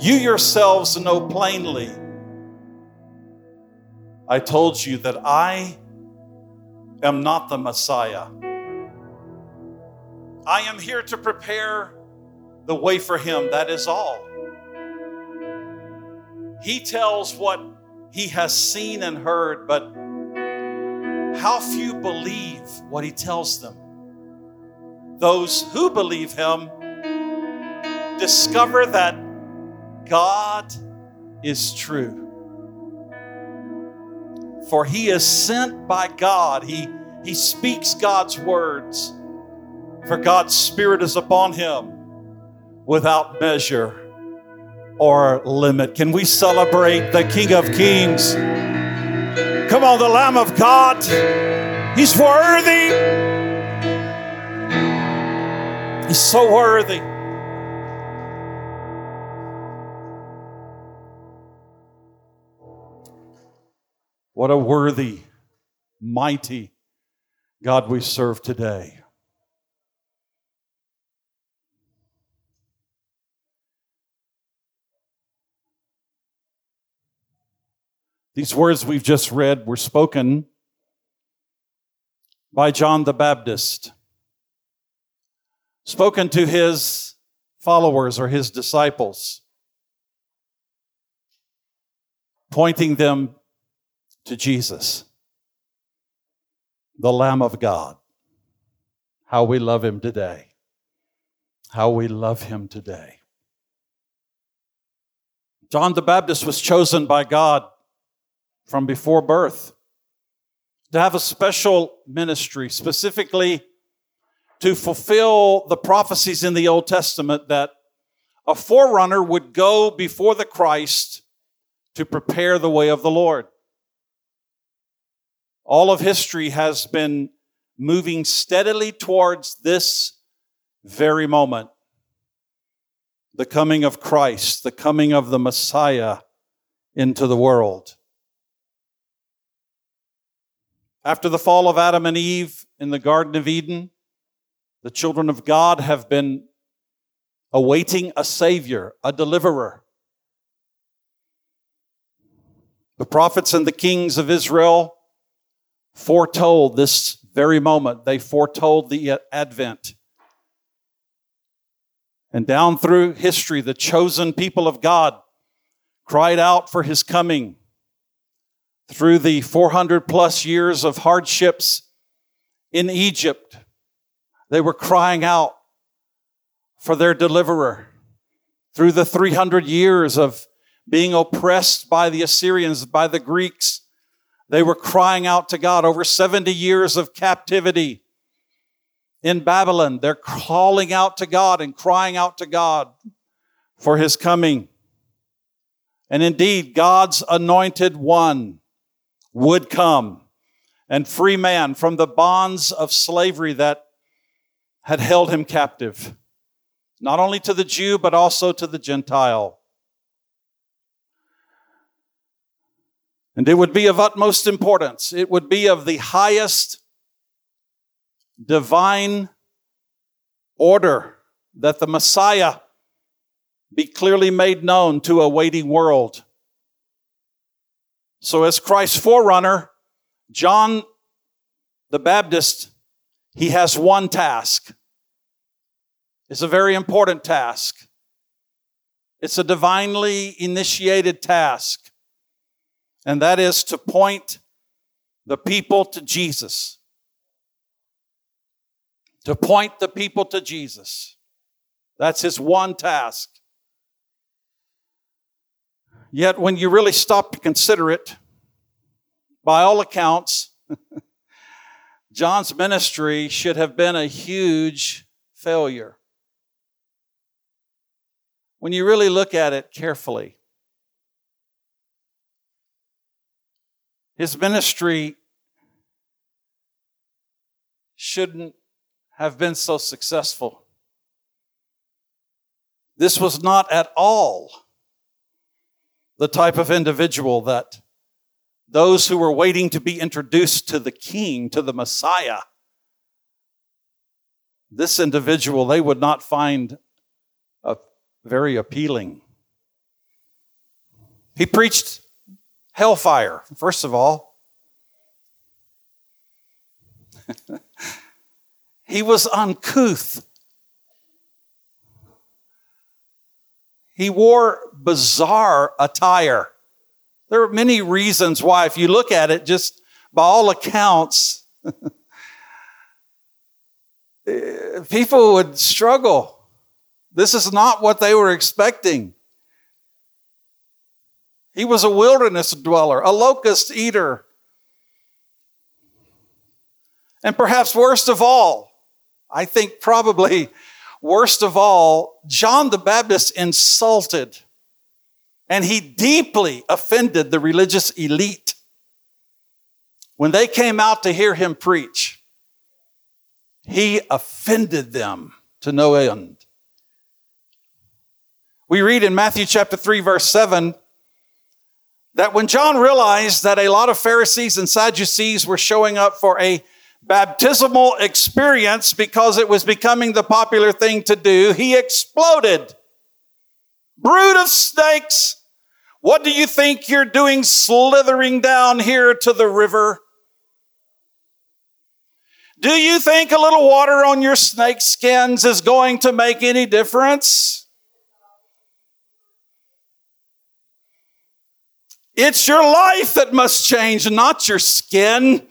You yourselves know plainly. I told you that I am not the Messiah. I am here to prepare the way for him. That is all. He tells what he has seen and heard, but how few believe what he tells them. Those who believe him discover that God is true. For he is sent by God. He, he speaks God's words. For God's Spirit is upon him without measure or limit. Can we celebrate the King of Kings? Come on, the Lamb of God. He's worthy. He's so worthy. What a worthy, mighty God we serve today. These words we've just read were spoken by John the Baptist, spoken to his followers or his disciples, pointing them to Jesus, the Lamb of God. How we love him today. How we love him today. John the Baptist was chosen by God from before birth to have a special ministry, specifically to fulfill the prophecies in the Old Testament that a forerunner would go before the Christ to prepare the way of the Lord. All of history has been moving steadily towards this very moment the coming of Christ, the coming of the Messiah into the world. After the fall of Adam and Eve in the Garden of Eden, the children of God have been awaiting a Savior, a deliverer. The prophets and the kings of Israel foretold this very moment. They foretold the advent. And down through history, the chosen people of God cried out for his coming through the 400 plus years of hardships in Egypt, they were crying out for their deliverer. Through the 300 years of being oppressed by the Assyrians, by the Greeks, they were crying out to God. Over 70 years of captivity in Babylon, they're calling out to God and crying out to God for his coming. And indeed, God's anointed one would come and free man from the bonds of slavery that had held him captive, not only to the Jew, but also to the Gentile. And it would be of utmost importance. It would be of the highest divine order that the Messiah be clearly made known to a waiting world. So, as Christ's forerunner, John the Baptist, he has one task. It's a very important task. It's a divinely initiated task, and that is to point the people to Jesus. To point the people to Jesus. That's his one task. Yet, when you really stop to consider it, by all accounts, John's ministry should have been a huge failure. When you really look at it carefully, his ministry shouldn't have been so successful. This was not at all the type of individual that those who were waiting to be introduced to the king, to the Messiah, this individual they would not find very appealing. He preached hellfire, first of all. he was uncouth. He wore bizarre attire. There are many reasons why, if you look at it, just by all accounts, people would struggle. This is not what they were expecting. He was a wilderness dweller, a locust eater. And perhaps worst of all, I think probably worst of all, John the Baptist insulted and he deeply offended the religious elite when they came out to hear him preach. He offended them to no end. We read in Matthew chapter 3, verse 7 that when John realized that a lot of Pharisees and Sadducees were showing up for a baptismal experience because it was becoming the popular thing to do, he exploded. Brood of snakes, what do you think you're doing slithering down here to the river? Do you think a little water on your snake skins is going to make any difference? It's your life that must change, not your skin.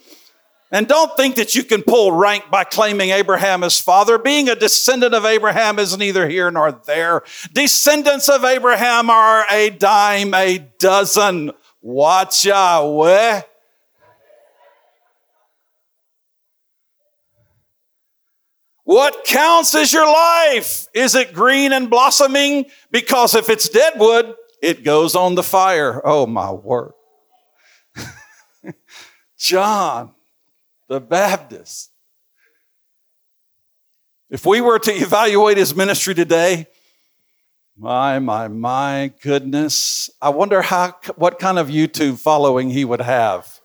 And don't think that you can pull rank by claiming Abraham as father. Being a descendant of Abraham is neither here nor there. Descendants of Abraham are a dime a dozen. Watch out, eh? What counts is your life. Is it green and blossoming? Because if it's dead wood, it goes on the fire. Oh my word. John the Baptist. If we were to evaluate his ministry today, my, my, my goodness. I wonder how, what kind of YouTube following he would have.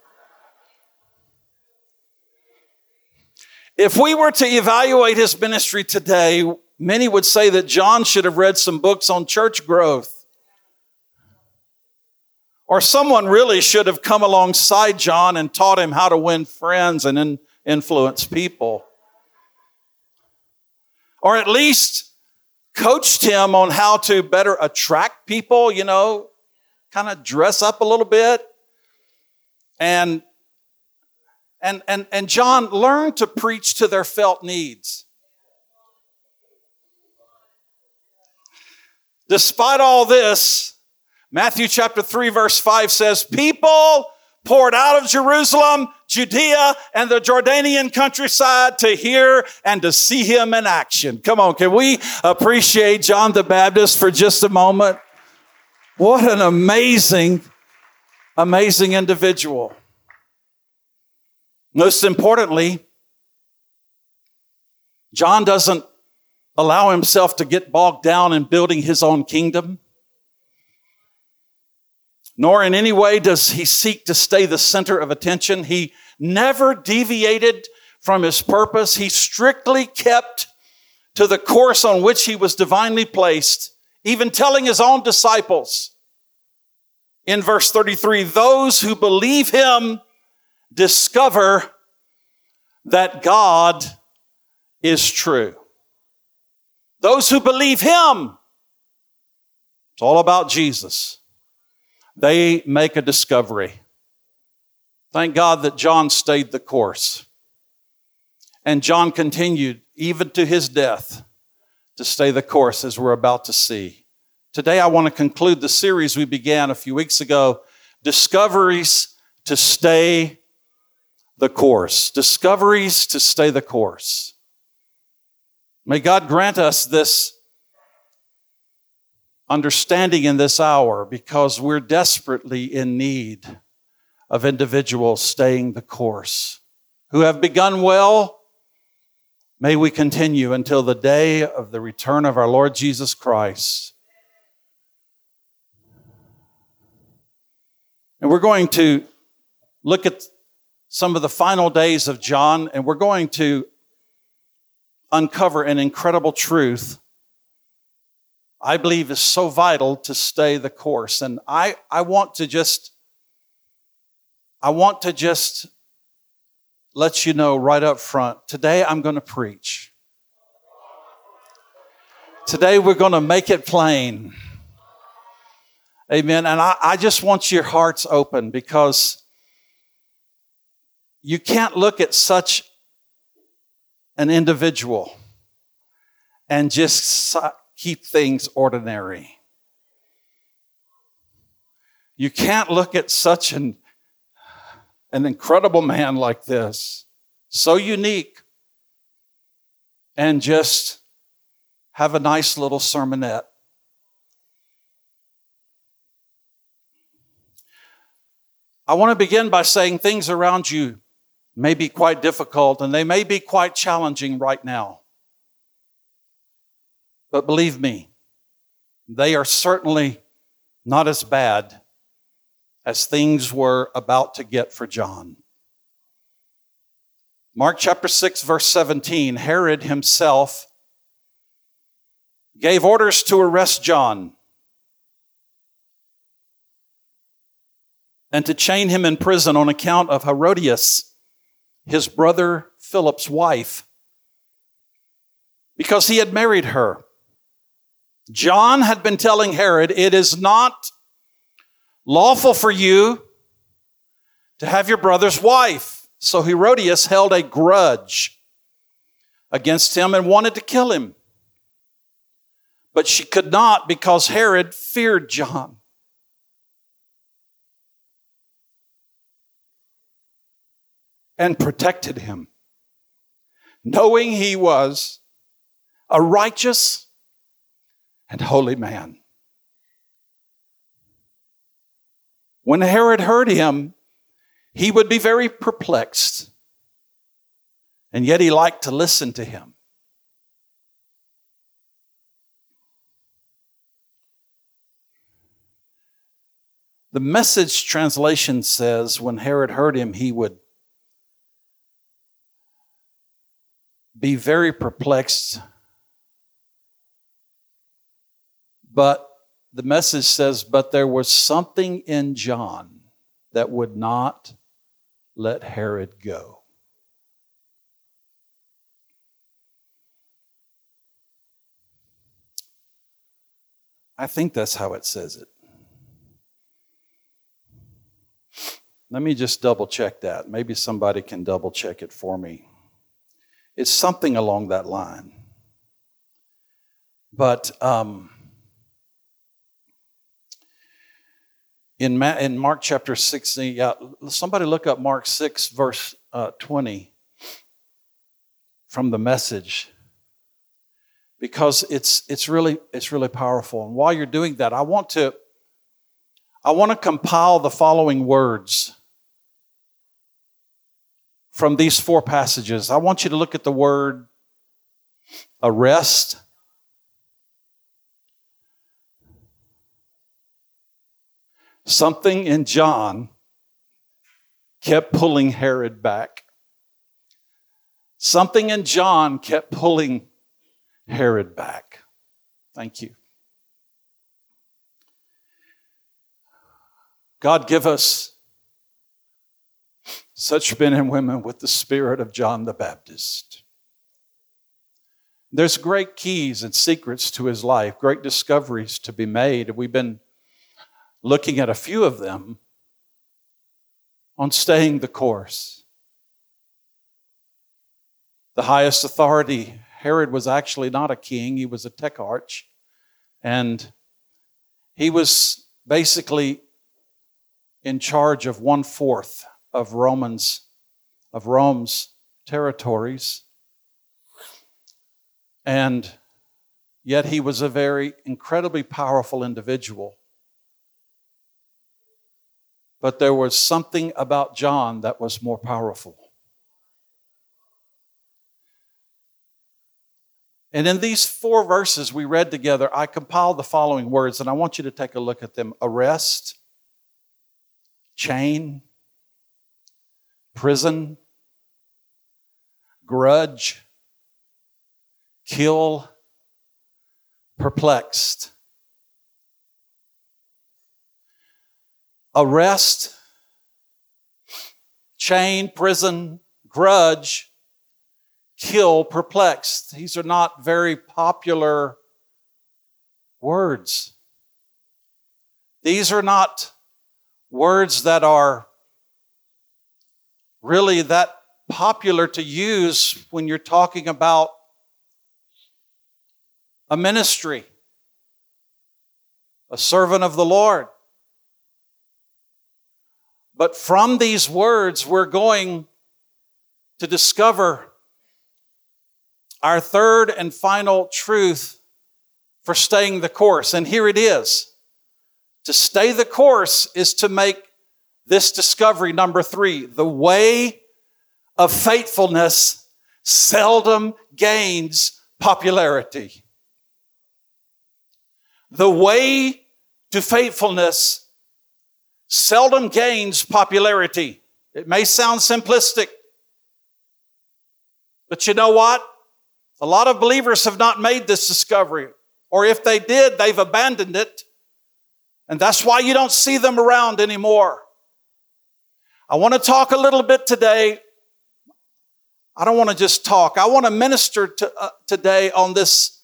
If we were to evaluate his ministry today, many would say that John should have read some books on church growth. Or someone really should have come alongside John and taught him how to win friends and in, influence people. Or at least coached him on how to better attract people, you know, kind of dress up a little bit. And and and and John learned to preach to their felt needs. Despite all this, Matthew chapter 3 verse 5 says, people poured out of Jerusalem, Judea, and the Jordanian countryside to hear and to see him in action. Come on, can we appreciate John the Baptist for just a moment? What an amazing, amazing individual. Most importantly, John doesn't allow himself to get bogged down in building his own kingdom nor in any way does he seek to stay the center of attention. He never deviated from his purpose. He strictly kept to the course on which he was divinely placed, even telling his own disciples in verse 33 those who believe him discover that God is true. Those who believe him, it's all about Jesus they make a discovery. Thank God that John stayed the course. And John continued, even to his death, to stay the course as we're about to see. Today, I want to conclude the series we began a few weeks ago Discoveries to Stay the Course. Discoveries to Stay the Course. May God grant us this understanding in this hour because we're desperately in need of individuals staying the course who have begun well. May we continue until the day of the return of our Lord Jesus Christ. And we're going to look at some of the final days of John, and we're going to uncover an incredible truth I believe is so vital to stay the course. And I, I want to just, I want to just let you know right up front today I'm going to preach. Today we're going to make it plain. Amen. And I, I just want your hearts open because you can't look at such an individual and just keep things ordinary. You can't look at such an, an incredible man like this, so unique, and just have a nice little sermonette. I want to begin by saying things around you may be quite difficult and they may be quite challenging right now. But believe me, they are certainly not as bad as things were about to get for John. Mark chapter 6, verse 17 Herod himself gave orders to arrest John and to chain him in prison on account of Herodias his brother Philip's wife because he had married her. John had been telling Herod, It is not lawful for you to have your brother's wife. So Herodias held a grudge against him and wanted to kill him. But she could not because Herod feared John. and protected him, knowing he was a righteous and holy man. When Herod heard him, he would be very perplexed, and yet he liked to listen to him. The message translation says when Herod heard him, he would be very perplexed. But the message says, but there was something in John that would not let Herod go. I think that's how it says it. Let me just double check that. Maybe somebody can double check it for me. It's something along that line. But um, in, Ma- in Mark chapter 16, yeah, somebody look up Mark 6, verse uh, 20 from the message because it's, it's, really, it's really powerful. And while you're doing that, I want to, I want to compile the following words from these four passages. I want you to look at the word arrest. Something in John kept pulling Herod back. Something in John kept pulling Herod back. Thank you. God, give us such men and women with the spirit of John the Baptist. There's great keys and secrets to his life, great discoveries to be made. We've been looking at a few of them on staying the course. The highest authority, Herod was actually not a king, he was a tetrarch. And he was basically in charge of one fourth of Romans, of Rome's territories. And yet he was a very incredibly powerful individual. But there was something about John that was more powerful. And in these four verses we read together, I compiled the following words, and I want you to take a look at them arrest, chain, prison, grudge, kill, perplexed, arrest, chain, prison, grudge, kill, perplexed. These are not very popular words. These are not words that are really that popular to use when you're talking about a ministry, a servant of the Lord. But from these words, we're going to discover our third and final truth for staying the course. And here it is. To stay the course is to make this discovery number three. The way of faithfulness seldom gains popularity. The way to faithfulness seldom gains popularity. It may sound simplistic, but you know what? A lot of believers have not made this discovery, or if they did, they've abandoned it. And that's why you don't see them around anymore. I want to talk a little bit today. I don't want to just talk. I want to minister to, uh, today on this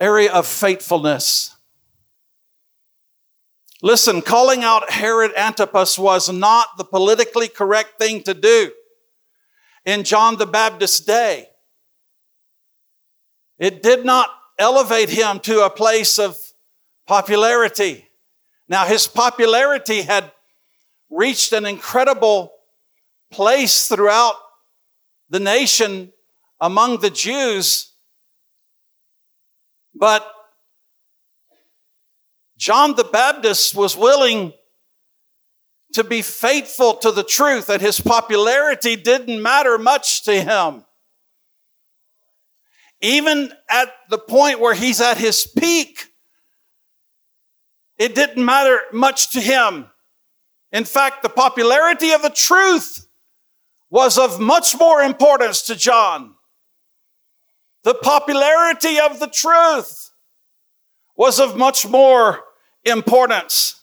area of faithfulness. Listen, calling out Herod Antipas was not the politically correct thing to do in John the Baptist's day. It did not elevate him to a place of popularity. Now, his popularity had reached an incredible place throughout the nation among the Jews, but John the Baptist was willing to be faithful to the truth, that his popularity didn't matter much to him. Even at the point where he's at his peak, it didn't matter much to him. In fact, the popularity of the truth was of much more importance to John. The popularity of the truth was of much more importance.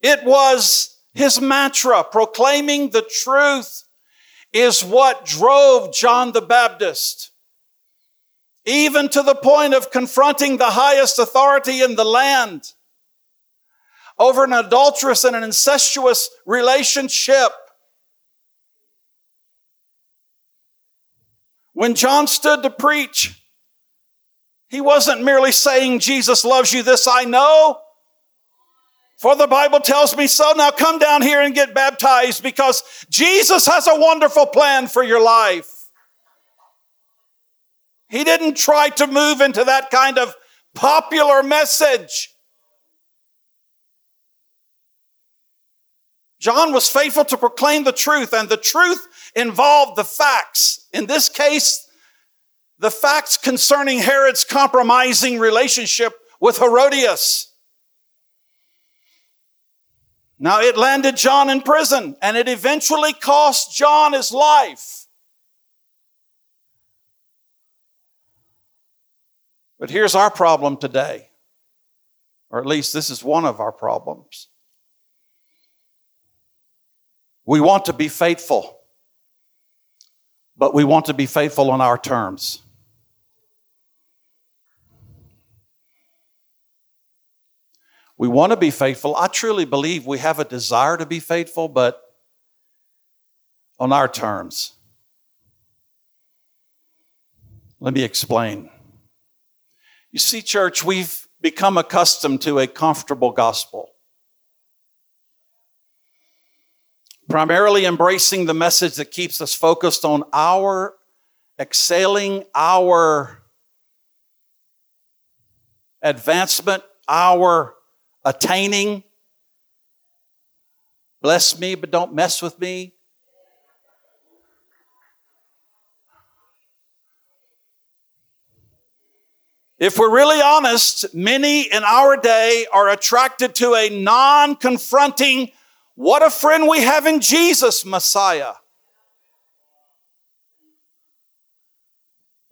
It was his mantra, proclaiming the truth is what drove John the Baptist even to the point of confronting the highest authority in the land over an adulterous and an incestuous relationship. When John stood to preach, he wasn't merely saying, Jesus loves you, this I know. For the Bible tells me so. Now come down here and get baptized because Jesus has a wonderful plan for your life. He didn't try to move into that kind of popular message. John was faithful to proclaim the truth, and the truth involved the facts. In this case, the facts concerning Herod's compromising relationship with Herodias. Now, it landed John in prison, and it eventually cost John his life. But here's our problem today, or at least this is one of our problems. We want to be faithful, but we want to be faithful on our terms. We want to be faithful. I truly believe we have a desire to be faithful, but on our terms. Let me explain. You see, church, we've become accustomed to a comfortable gospel. Primarily embracing the message that keeps us focused on our exhaling, our advancement, our attaining. Bless me, but don't mess with me. If we're really honest, many in our day are attracted to a non confronting, what a friend we have in Jesus, Messiah.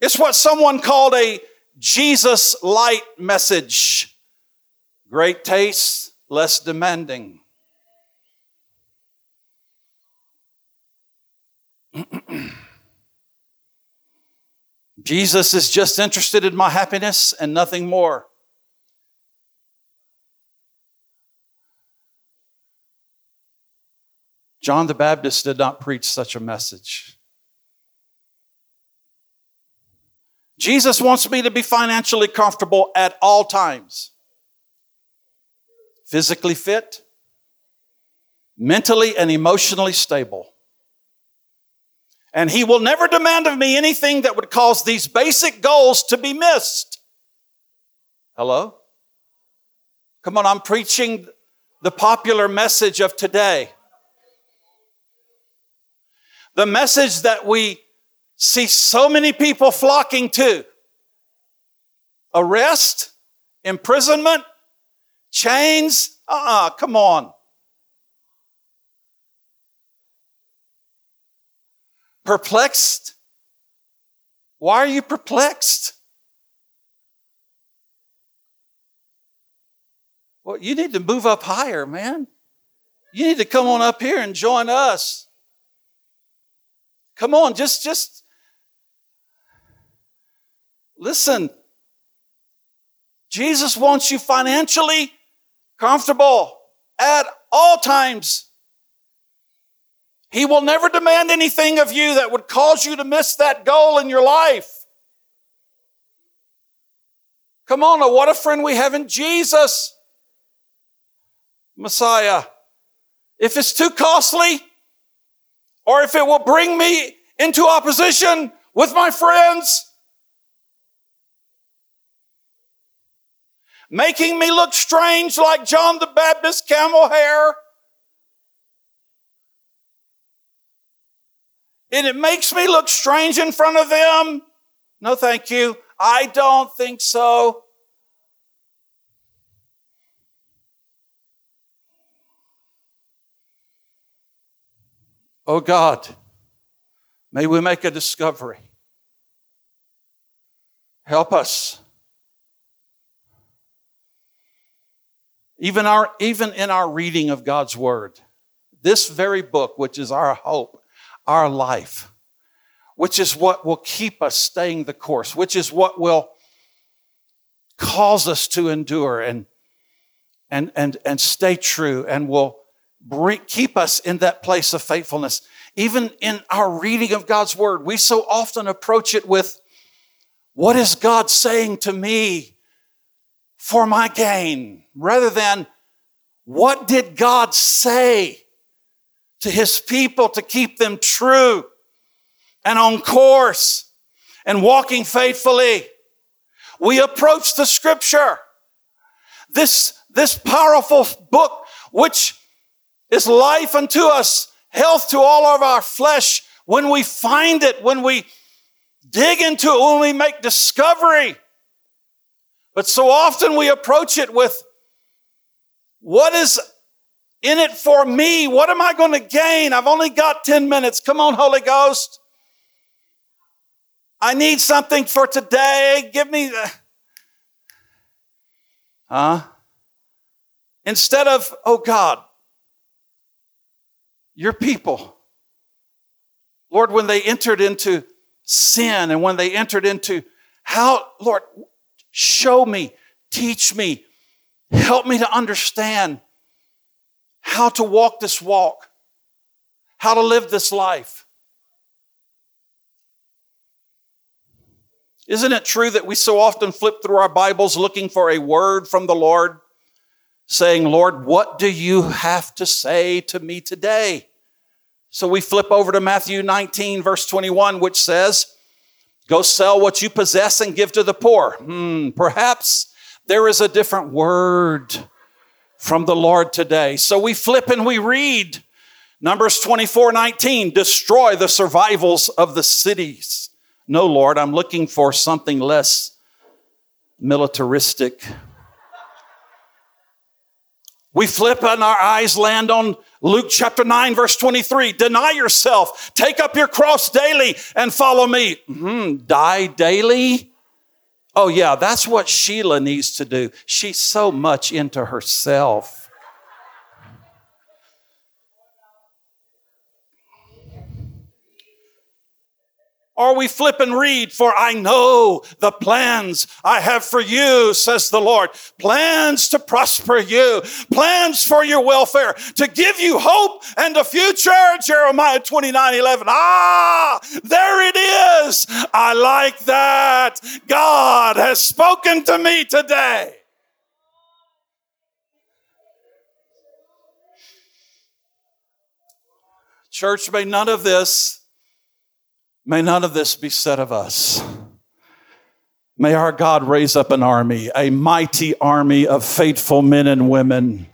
It's what someone called a Jesus light message. Great taste, less demanding. Jesus is just interested in my happiness and nothing more. John the Baptist did not preach such a message. Jesus wants me to be financially comfortable at all times. Physically fit, mentally and emotionally stable. And he will never demand of me anything that would cause these basic goals to be missed. Hello? Come on, I'm preaching the popular message of today. The message that we see so many people flocking to arrest, imprisonment, chains. Uh uh-uh, uh come on. Perplexed? Why are you perplexed? Well, you need to move up higher, man. You need to come on up here and join us. Come on, just just listen. Jesus wants you financially comfortable at all times. He will never demand anything of you that would cause you to miss that goal in your life. Come on, what a friend we have in Jesus, Messiah. If it's too costly, or if it will bring me into opposition with my friends, making me look strange like John the Baptist camel hair, and it makes me look strange in front of them. No, thank you. I don't think so. Oh God, may we make a discovery. Help us. Even, our, even in our reading of God's Word, this very book, which is our hope, our life, which is what will keep us staying the course, which is what will cause us to endure and, and, and, and stay true and will bring, keep us in that place of faithfulness. Even in our reading of God's word, we so often approach it with, what is God saying to me for my gain? Rather than, what did God say to his people to keep them true and on course and walking faithfully? We approach the scripture, this, this powerful book, which is life unto us, health to all of our flesh. When we find it, when we dig into it, when we make discovery. But so often we approach it with, what is in it for me? What am I going to gain? I've only got 10 minutes. Come on, Holy Ghost. I need something for today. Give me the. Huh? Instead of, oh God, your people. Lord, when they entered into sin and when they entered into how, Lord, show me, teach me, help me to understand how to walk this walk, how to live this life. Isn't it true that we so often flip through our Bibles looking for a word from the Lord? saying, Lord, what do you have to say to me today? So we flip over to Matthew 19, verse 21, which says, Go sell what you possess and give to the poor. Hmm, perhaps there is a different word from the Lord today. So we flip and we read Numbers 24, 19, destroy the survivals of the cities. No, Lord, I'm looking for something less militaristic. We flip and our eyes land on Luke chapter 9, verse 23. Deny yourself, take up your cross daily, and follow me. Mm-hmm. Die daily? Oh, yeah, that's what Sheila needs to do. She's so much into herself. Or we flip and read, for I know the plans I have for you, says the Lord. Plans to prosper you, plans for your welfare, to give you hope and a future. Jeremiah 29 11. Ah, there it is. I like that. God has spoken to me today. Church, may none of this May none of this be said of us. May our God raise up an army, a mighty army of faithful men and women.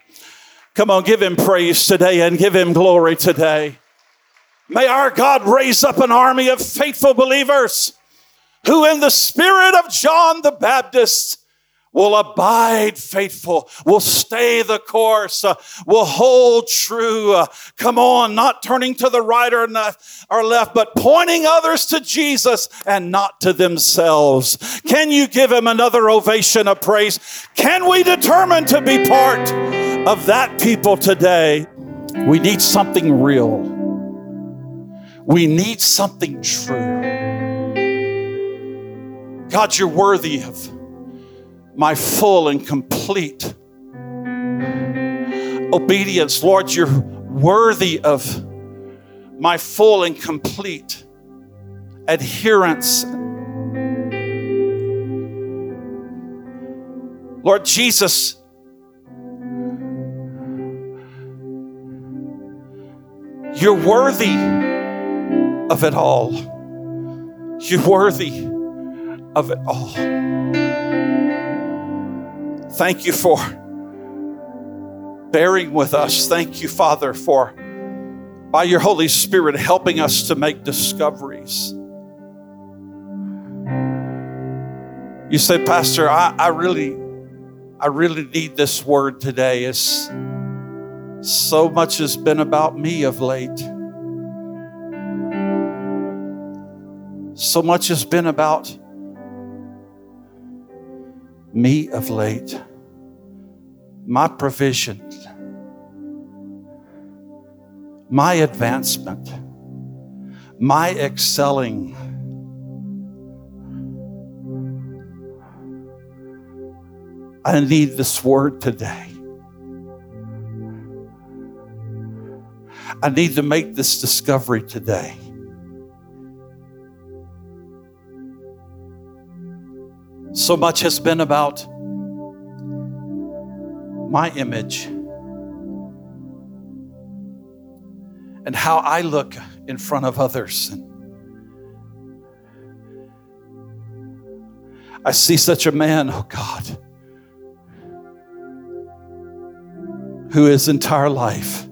Come on, give him praise today and give him glory today. May our God raise up an army of faithful believers who, in the spirit of John the Baptist, will abide faithful, will stay the course, uh, will hold true. Uh, come on, not turning to the right or, or left, but pointing others to Jesus and not to themselves. Can you give him another ovation of praise? Can we determine to be part of that people today? We need something real. We need something true. God, you're worthy of my full and complete obedience. Lord, you're worthy of my full and complete adherence. Lord Jesus, you're worthy of it all. You're worthy of it all. Thank you for bearing with us. Thank you, Father, for by your Holy Spirit helping us to make discoveries. You say, Pastor, I, I really, I really need this word today. It's, so much has been about me of late. So much has been about me of late, my provision, my advancement, my excelling. I need this word today. I need to make this discovery today. So much has been about my image and how I look in front of others. I see such a man, oh God, who his entire life,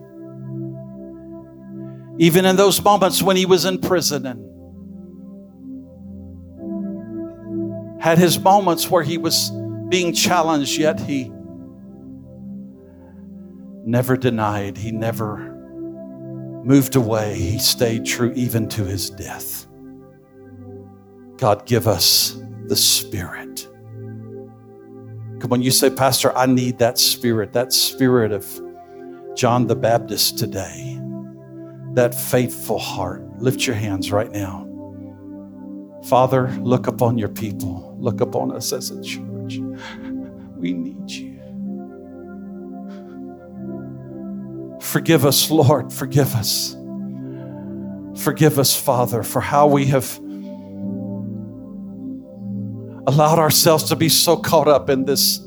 even in those moments when he was in prison and had his moments where he was being challenged, yet he never denied, he never moved away, he stayed true even to his death. God, give us the Spirit. Come on, you say, Pastor, I need that Spirit, that Spirit of John the Baptist today, that faithful heart. Lift your hands right now. Father, look upon your people. Look upon us as a church. We need you. Forgive us, Lord. Forgive us. Forgive us, Father, for how we have allowed ourselves to be so caught up in this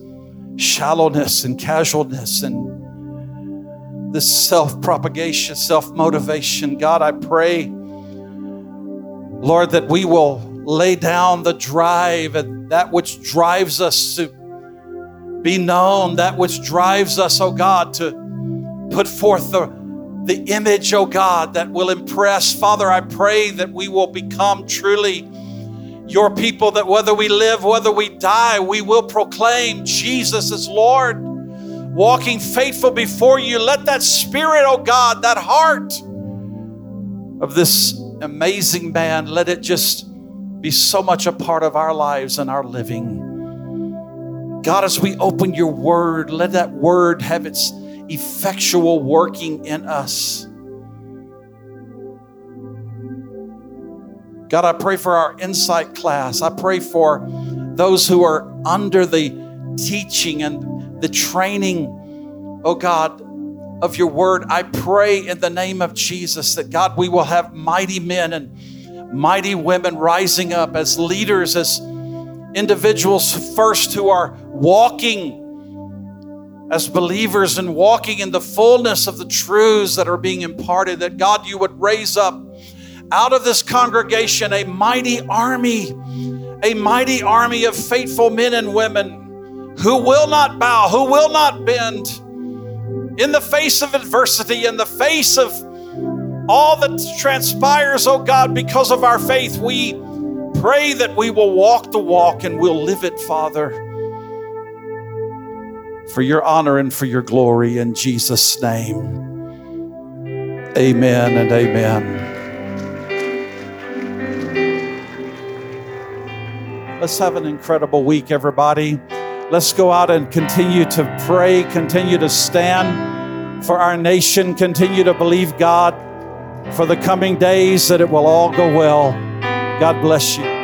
shallowness and casualness and this self propagation, self motivation. God, I pray Lord, that we will lay down the drive and that which drives us to be known, that which drives us, oh God, to put forth the, the image, oh God, that will impress. Father, I pray that we will become truly your people, that whether we live, whether we die, we will proclaim Jesus as Lord, walking faithful before you. Let that spirit, oh God, that heart of this amazing man. Let it just be so much a part of our lives and our living. God, as we open your word, let that word have its effectual working in us. God, I pray for our insight class. I pray for those who are under the teaching and the training, oh God, of your word. I pray in the name of Jesus that God, we will have mighty men and mighty women rising up as leaders, as individuals first who are walking as believers and walking in the fullness of the truths that are being imparted, that God, you would raise up out of this congregation a mighty army, a mighty army of faithful men and women who will not bow, who will not bend in the face of adversity, in the face of all that transpires, oh God, because of our faith. We pray that we will walk the walk and we'll live it, Father, for your honor and for your glory in Jesus' name. Amen and amen. Let's have an incredible week, everybody. Let's go out and continue to pray, continue to stand for our nation, continue to believe God for the coming days that it will all go well. God bless you.